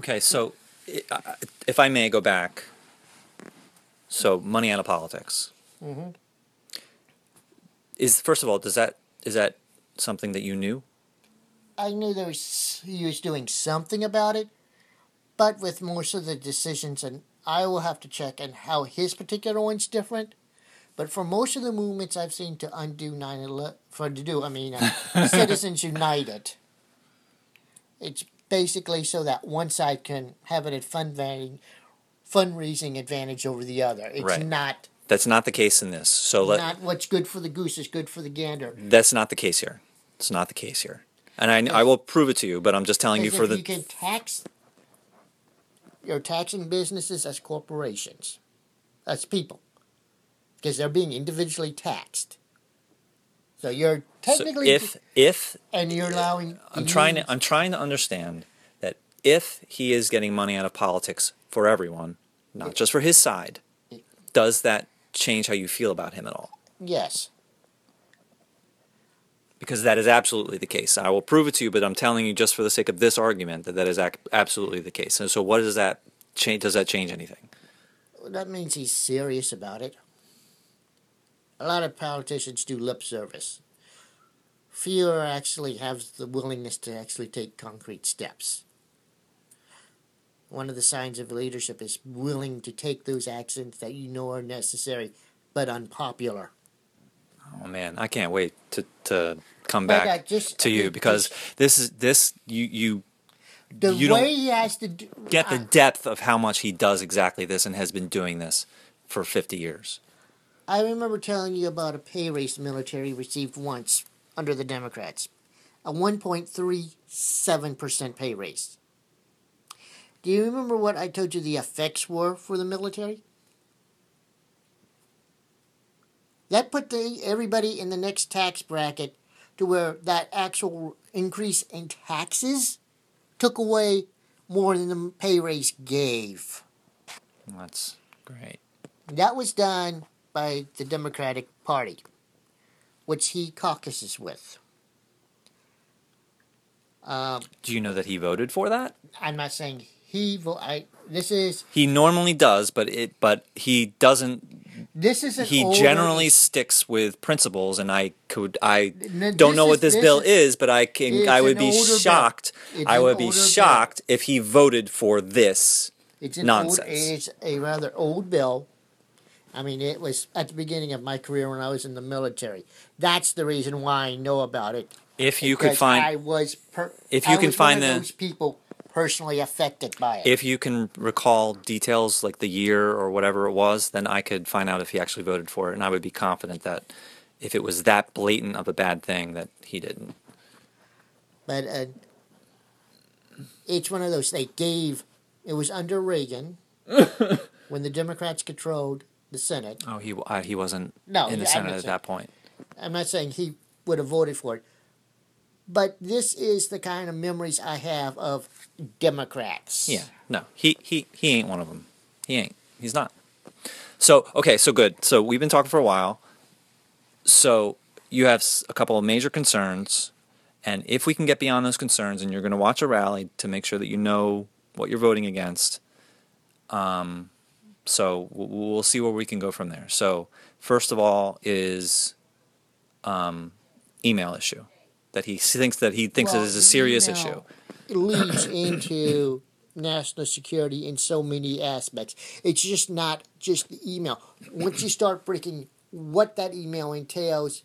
Okay, so if I may go back, So money out of politics. Mm-hmm. Is first of all, does that is that something that you knew? I knew there was he was doing something about it, but with most of the decisions, and I will have to check and how his particular one's different. But for most of the movements I've seen to undo 9 11, for to do, I mean, uh, Citizens United, it's basically so that one side can have it at fundraising, fundraising advantage over the other. It's Right. not That's not the case in this. So let not what's good for the goose is good for the gander. that's not the case here. It's not the case here. And I, I will prove it to you, but I'm just telling you for the you can tax, you're taxing businesses as corporations, as people, because they're being individually taxed. So you're so technically, if if and you're allowing. I'm trying to I'm trying to understand that if he is getting money out of politics for everyone, not just for his side, does that change how you feel about him at all? Yes, Because that is absolutely the case. I will prove it to you, but I'm telling you just for the sake of this argument that that is ac- absolutely the case. And so, what does that change? Does that change anything? that means he's serious about it. A lot of politicians do lip service. Fewer actually have the willingness to actually take concrete steps. One of the signs of leadership is willing to take those actions that you know are necessary but unpopular. Oh man, I can't wait to to come back just- to you because just- this is this you you The You don't way he has to do, get the I- depth of how much he does exactly this and has been doing this for 50 years. I remember telling you about a pay raise the military received once under the Democrats a 1.37% pay raise. Do you remember what I told you the effects were for the military? That put the, everybody in the next tax bracket to where that actual increase in taxes took away more than the pay raise gave. That's great. That was done by the Democratic Party, which he caucuses with. Um, Do you know that he voted for that? I'm not saying he. Vo- I. This is He normally does, but it but he doesn't this is an he older- generally sticks with principles and I could I N- don't know is- what this, this bill is- but I can I would be shocked. I would be shocked if he voted for this. It's an nonsense. Old, it's a rather old bill. I mean, it was at the beginning of my career when I was in the military. That's the reason why I know about it. If you could find I was. Per- if I you can was find the- those people personally affected by it. if you can recall details like the year or whatever it was, then I could find out if he actually voted for it, and I would be confident that if it was that blatant of a bad thing, that he didn't. But uh, each one of those they gave. It was under Reagan when the Democrats controlled the Senate. Oh, he uh, he wasn't No, in the Senate at saying- that point. I'm not saying he would have voted for it, but this is the kind of memories I have of Democrats. Yeah, no, he he he ain't one of them. He ain't. He's not. So okay, so good. So we've been talking for a while. So you have a couple of major concerns, and if we can get beyond those concerns, and you're going to watch a rally to make sure that you know what you're voting against. Um, so we'll, see where we can go from there. So first of all is um, email issue that he thinks that he thinks Well, it is a serious you issue. It leads into national security in so many aspects. It's just not just the email. Once you start breaking what that email entails,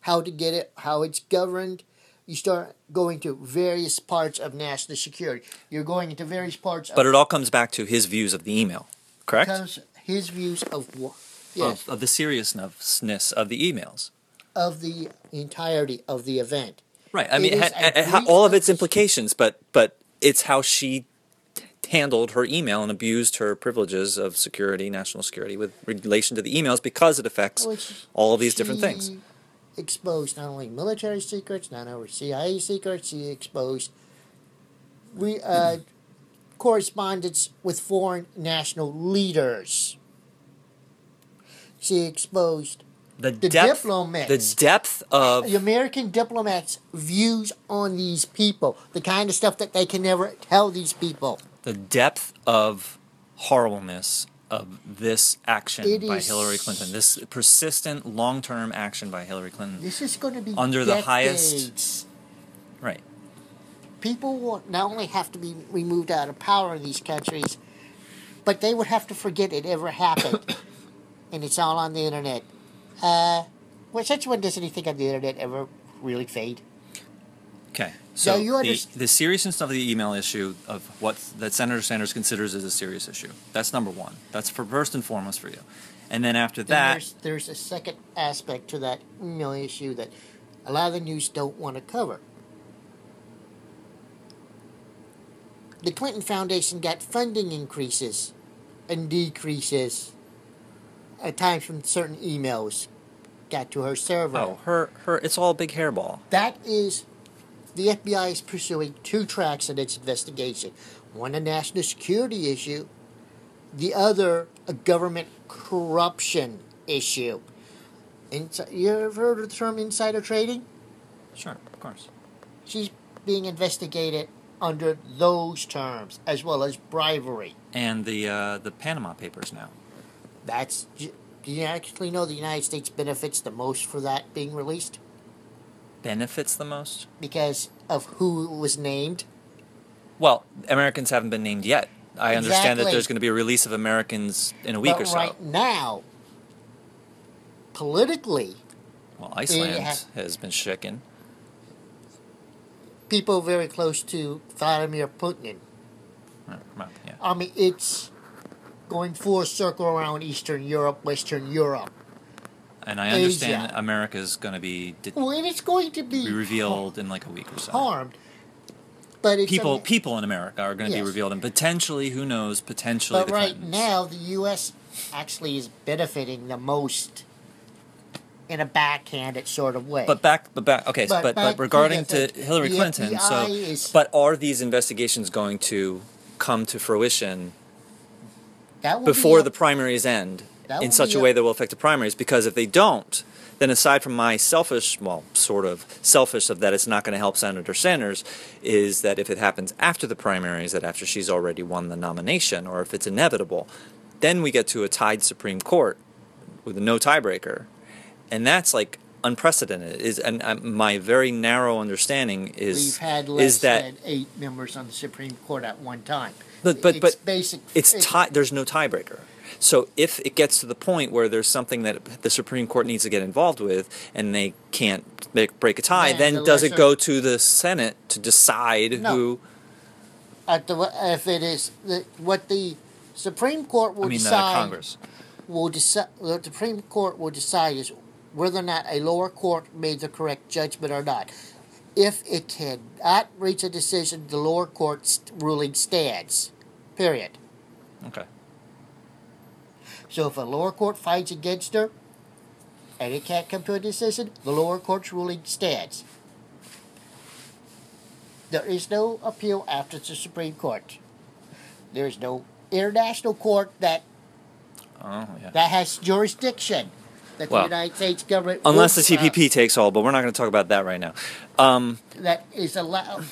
how to get it, how it's governed, you start going to various parts of national security. You're going into various parts But it all comes back to his views of the email, correct? his views of what yes, Of, of the seriousness of the emails. Of the entirety of the event. Right. I It mean, is ha- ha- ha- all of its implications, but but it's how she handled her email and abused her privileges of security, national security, with relation to the emails because it affects Which all of these different things. Exposed not only military secrets, not only CIA secrets, she exposed we uh, correspondence with foreign national leaders. She exposed The, the depth, diplomats. the depth of the American diplomats' views on these people, the kind of stuff that they can never tell these people. the depth of horribleness of this action It by Hillary Clinton, this persistent long term action by Hillary Clinton. This is going to be Under the highest- Right. People will not only have to be removed out of power in these countries, but they would have to forget it ever happened, and it's all on the internet. Uh, well, such one does anything on the internet ever really fade? Okay. So you the, the seriousness of the email issue of what that Senator Sanders considers as a serious issue. That's number one. That's for first and foremost for you. And then after Then that, there's, there's a second aspect to that email issue that a lot of the news don't want to cover. The Clinton Foundation got funding increases and decreases at times from certain emails got to her server. oh, her her it's all a big hairball. That is, the FBI is pursuing two tracks in its investigation. One a national security issue, the other a government corruption issue. Insi- you ever heard of the term insider trading? Sure, of course. She's being investigated under those terms, as well as bribery. And the uh, the Panama Papers now. That's. Do you actually know the United States benefits the most for that being released? benefits the most? Because of who was named? Well, Americans haven't been named yet. I understand that there's going to be a release of Americans in a week but or so. right now, politically, Well, Iceland Yeah. has been shaken. people very close to Vladimir Putin. Yeah. I mean, it's going full circle around Eastern Europe, Western Europe. And I understand Asia. America's going to be, Well, and it's going to be be revealed in like a week or so. harmed. But it's People, people in America are going to Yes. be revealed, and potentially, who knows? Potentially, but right Clintons. now, the U.S. actually is benefiting the most in a backhanded sort of way. But back, but back. Okay, But but back but to regarding the- to Hillary Clinton, so is- but are these investigations going to come to fruition that will be before the primaries end in such a way that will affect the primaries? Because if they don't, then aside from my selfish, well, sort of selfish of that it's not going to help Senator Sanders, is that if it happens after the primaries, that after she's already won the nomination, or if it's inevitable, then we get to a tied Supreme Court with a no tiebreaker, and that's like unprecedented. Is and uh, my very narrow understanding is We've had less is that than eight members on the Supreme Court at one time. But- but- it's but basic. it's tie, there's no tiebreaker. So if it gets to the point where there's something that the Supreme Court needs to get involved with, and they can't make, break a tie, Then then the does it go to the Senate to decide No. who? at the if it is the, what the Supreme Court will I mean, uh, decide Congress. will decide the Supreme Court will decide is whether or not a lower court made the correct judgment or not. If it cannot reach a decision, the lower court's ruling stands. Period. Okay. So if a lower court finds against her and it can't come to a decision, the lower court's ruling stands. There is no appeal after the Supreme Court. There is no international court that, Oh yeah. that has jurisdiction that Well, the United States government Unless the uh, TPP takes all, but we're not going to talk about that right now. Um, that is allowed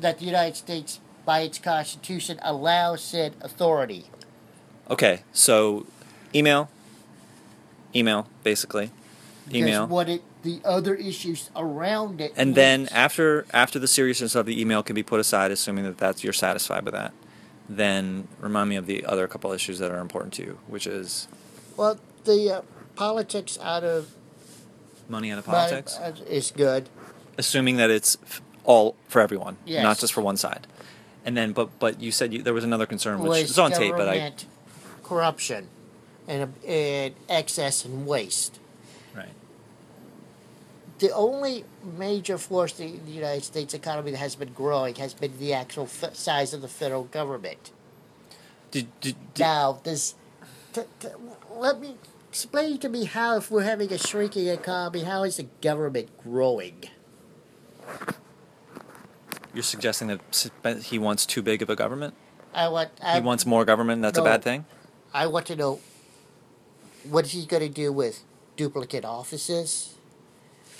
that the United States by its constitution allows said authority. okay, so email, email, basically, Because email. what it the other issues around it And then after after the seriousness of the email can be put aside, assuming that that's you're satisfied with that, then remind me of the other couple issues that are important to you, which is Well, the uh, politics out of money out of politics. uh, is good. assuming that it's f- all for everyone, not just for one side. And then, but but you said you, there was another concern which was is on tape, but I government corruption and, uh, and excess and waste. right. The only major force in the United States economy that has been growing has been the actual f- size of the federal government. Did, did, did, Now, this, t- t- let me explain to me how, if we're having a shrinking economy, how is the government growing? You're suggesting that he wants too big of a government? I want. I, he wants more government. That's no. a bad thing. I want to know what is he going to do with duplicate offices?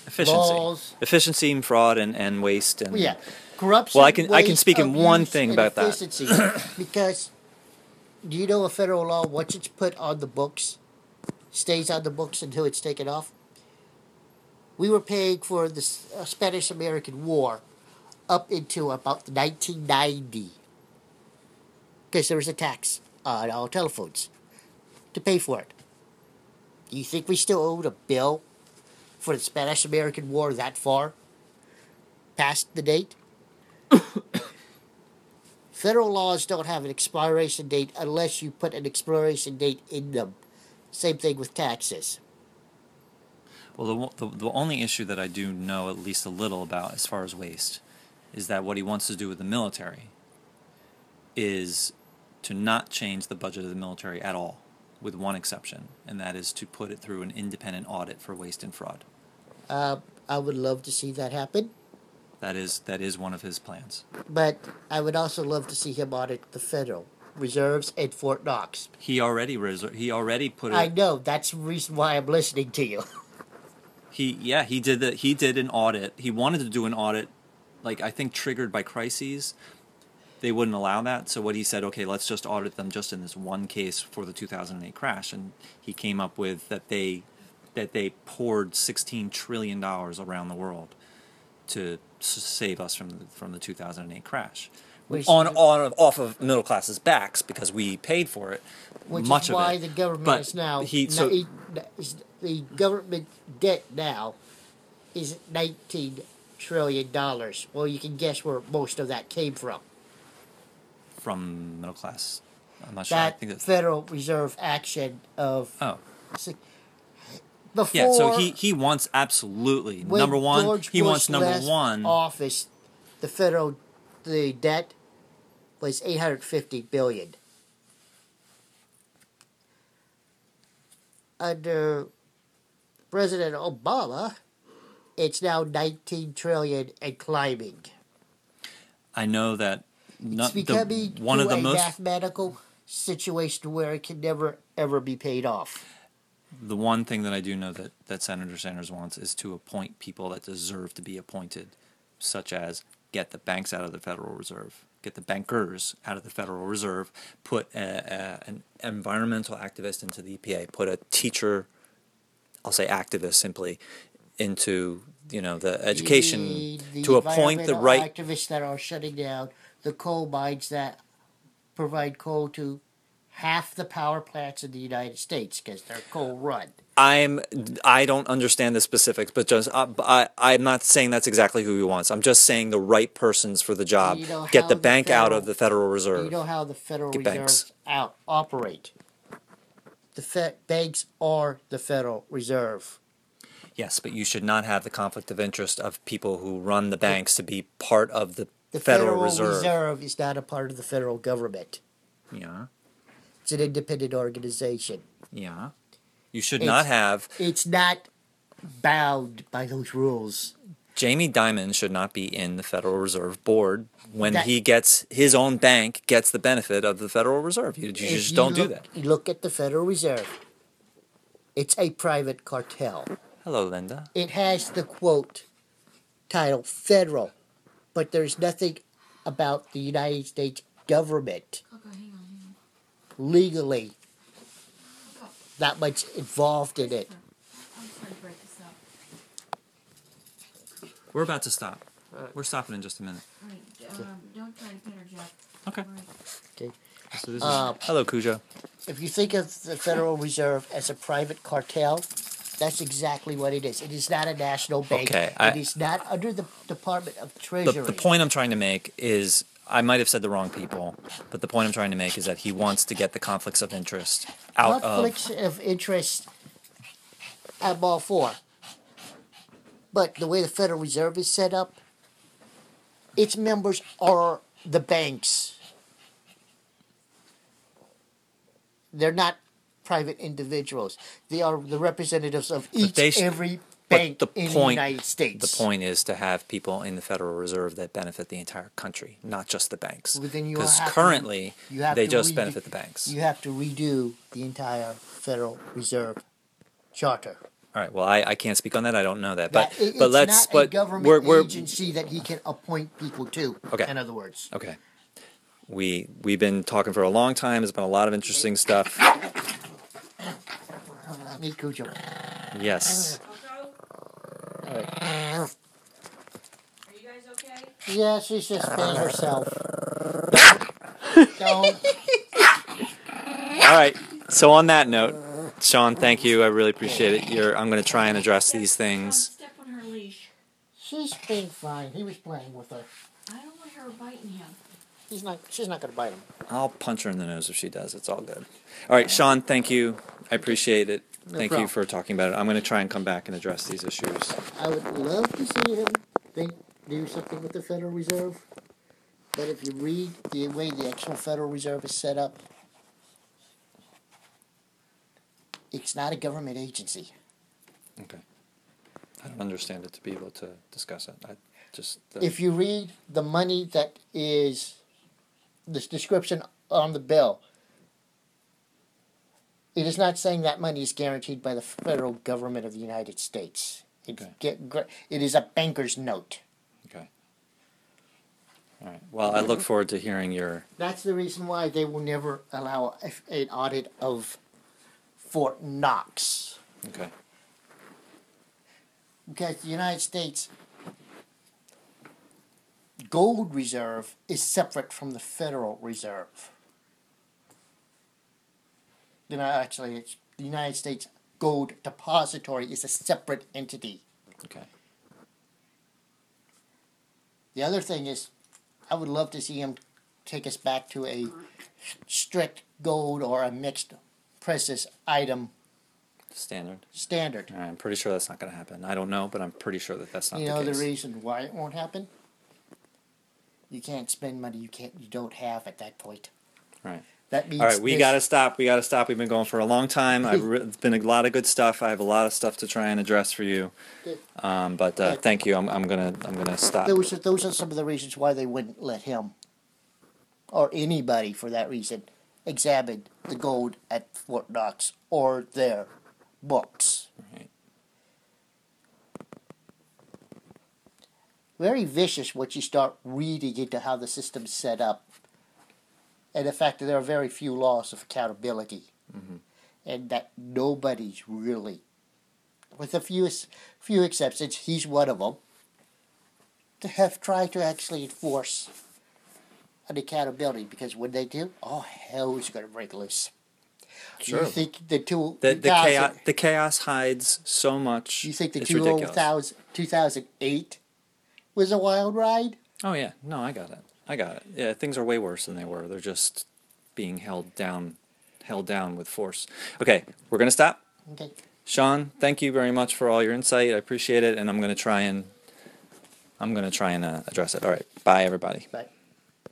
Efficiency, Laws. efficiency, and fraud, and, and waste, and Yeah, corruption. Well, I can- I can speak in one thing about that. because do you know a federal law once it's put on the books, stays on the books until it's taken off? We were paying for the uh, Spanish American War up into about 1990 because there was a tax on all telephones to pay for it. Do you think we still owed a bill for the Spanish American War that far past the date? Federal laws don't have an expiration date unless you put an expiration date in them. Same thing with taxes. Well, the, the, the only issue that I do know at least a little about as far as waste is that what he wants to do with the military is to not change the budget of the military at all, with one exception, and that is to put it through an independent audit for waste and fraud. Uh, I would love to see that happen, That is that is one of his plans. but I would also love to see him audit the federal reserves at Fort Knox. He already reser- he already put it. I know that's the reason why I'm listening to you. He yeah he did the he did an audit. He wanted to do an audit, like I think triggered by crises. They wouldn't allow that, so what he said, okay, let's just audit them just in this one case for the 2008 crash, and he came up with that they that they poured 16 trillion dollars around the world to save us from the, from the 2008 crash. Which- on on off of middle class's backs because we paid for it. Which much is of why it. the government But is now he- so- he- the government debt now is nineteen trillion dollars. Well, you can guess where most of that came from. from middle class. I'm not sure. I That think that's Federal Reserve action of oh. before Yeah, so he, he wants absolutely number one. George he Bush wants number one. office. The federal the debt was eight hundred fifty billion. Under President Obama, it's now nineteen trillion and climbing. I know that It's not the, becoming one of the a most mathematical situation where it can never ever be paid off. the one thing that I do know that that Senator Sanders wants is to appoint people that deserve to be appointed, such as get the banks out of the Federal Reserve, get the bankers out of the Federal Reserve, put a, a, an environmental activist into the EPA, put a teacher, I'll say activist simply, into you know the education The- the to appoint the right activists that are shutting down the coal mines that provide coal to half the power plants in the United States because they're coal run. I'm I don't understand the specifics, but just uh, I I'm not saying that's exactly who he wants. I'm just saying the right persons for the job. You know Get the the bank out of the Federal Reserve. You know how the Federal Get Reserve banks. out operate. The fe- banks are the Federal Reserve. Yes, but you should not have the conflict of interest of people who run the banks to be part of the, The Federal, Reserve. The Federal Reserve is not a part of the federal government. Yeah, It's an independent organization. yeah. You should It's- not have It's not bound by those rules. Jamie Dimon should not be in the Federal Reserve Board when That- he gets his own bank gets the benefit of the Federal Reserve. You, you just you don't do that. Look at the Federal Reserve. It's a private cartel. Hello, Linda. It has the quote title federal, but there's nothing about the United States government Okay, hang on, hang legally that much involved in it. on. I'm sorry to break this up. We're about to stop. We're stopping in just a minute. All right, um, don't try to pin her, Jeff. Okay. So this is, Uh, hello, Cujo. If you think of the Federal Reserve as a private cartel, that's exactly what it is. It is not a national bank. Okay, I- it is not under the Department of The, Treasury. the point I'm trying to make is I might have said the wrong people, but the point I'm trying to make is that he wants to get the conflicts of interest out of. conflicts of interest I'm all for. But the way the Federal Reserve is set up, its members are the banks. They're not private individuals. They are the representatives of each they every bank the in the point- United. States. The point is to have people in the Federal Reserve that benefit the entire country, not just the banks. Well, Because to- currently have they just redo- benefit the banks. You have to redo the entire Federal Reserve charter. All right. Well, I, I can't speak on that. I don't know that. But That- it- but it's let's not but a government we're we're agency that he can appoint people to. Okay. In other words, okay. we we've been talking for a long time. There's been a lot of interesting stuff. Me, Cujo. Yes. Are you guys okay? Yeah, she's just being herself. All right. So on that note, Sean, thank you. I really appreciate it. You're, I'm going to try and address these things. step on her leash. She's being fine. He was playing with her. I don't want her biting him. He's not. She's not gonna bite him. I'll punch her in the nose if she does. It's all good. All right, Sean, thank you. I appreciate it. No Thank problem. you for talking about it. I'm going to try and come back and address these issues. I would love to see him think do something with the Federal Reserve, but if you read the way the actual Federal Reserve is set up, it's not a government agency. Okay. I don't understand it to be able to discuss it. I just uh, If you read the money that is this description on the bill, it is not saying that money is guaranteed by the federal government of the United States. It's Okay. get, gr- it is a banker's note. okay. All right. Well, I look forward to hearing your That's the reason why they will never allow a- an audit of Fort Knox. okay. Because the United States gold reserve is separate from the Federal Reserve. You know, actually, it's the United States Gold Depository is a separate entity. Okay. The other thing is, I would love to see him take us back to a strict gold or a mixed precious item Standard. standard. Right, I'm pretty sure that's not going to happen. I don't know, but I'm pretty sure that that's not going to. you the know case. the reason why it won't happen? You can't spend money you can't you don't have at that point. Right. That means All right, we this- got to stop. We got to stop. We've been going for a long time. I've re- it's been a lot of good stuff. I have a lot of stuff to try and address for you. Good. Um, but uh, thank you. I'm, I'm gonna I'm gonna stop. Those are, those are some of the reasons why they wouldn't let him, or anybody for that reason, examine the gold at Fort Knox or their books. Right. Very vicious once you start reading into how the system's set up, and the fact that there are very few laws of accountability, mm-hmm. and that nobody's really, with a few few exceptions, he's one of them, to have tried to actually enforce an accountability because when they do, oh hell is going to break loose. Sure. You think the two The, the chaos the chaos hides so much. you think the it's 2000, 2008 was a wild ride? Oh yeah, no, I got it. I got it. Yeah, things are way worse than they were. They're just being held down, held down with force. Okay, we're gonna stop. Okay. Sean, thank you very much for all your insight. I appreciate it, and I'm gonna try and I'm gonna try and uh, address it. All right, bye everybody. Bye.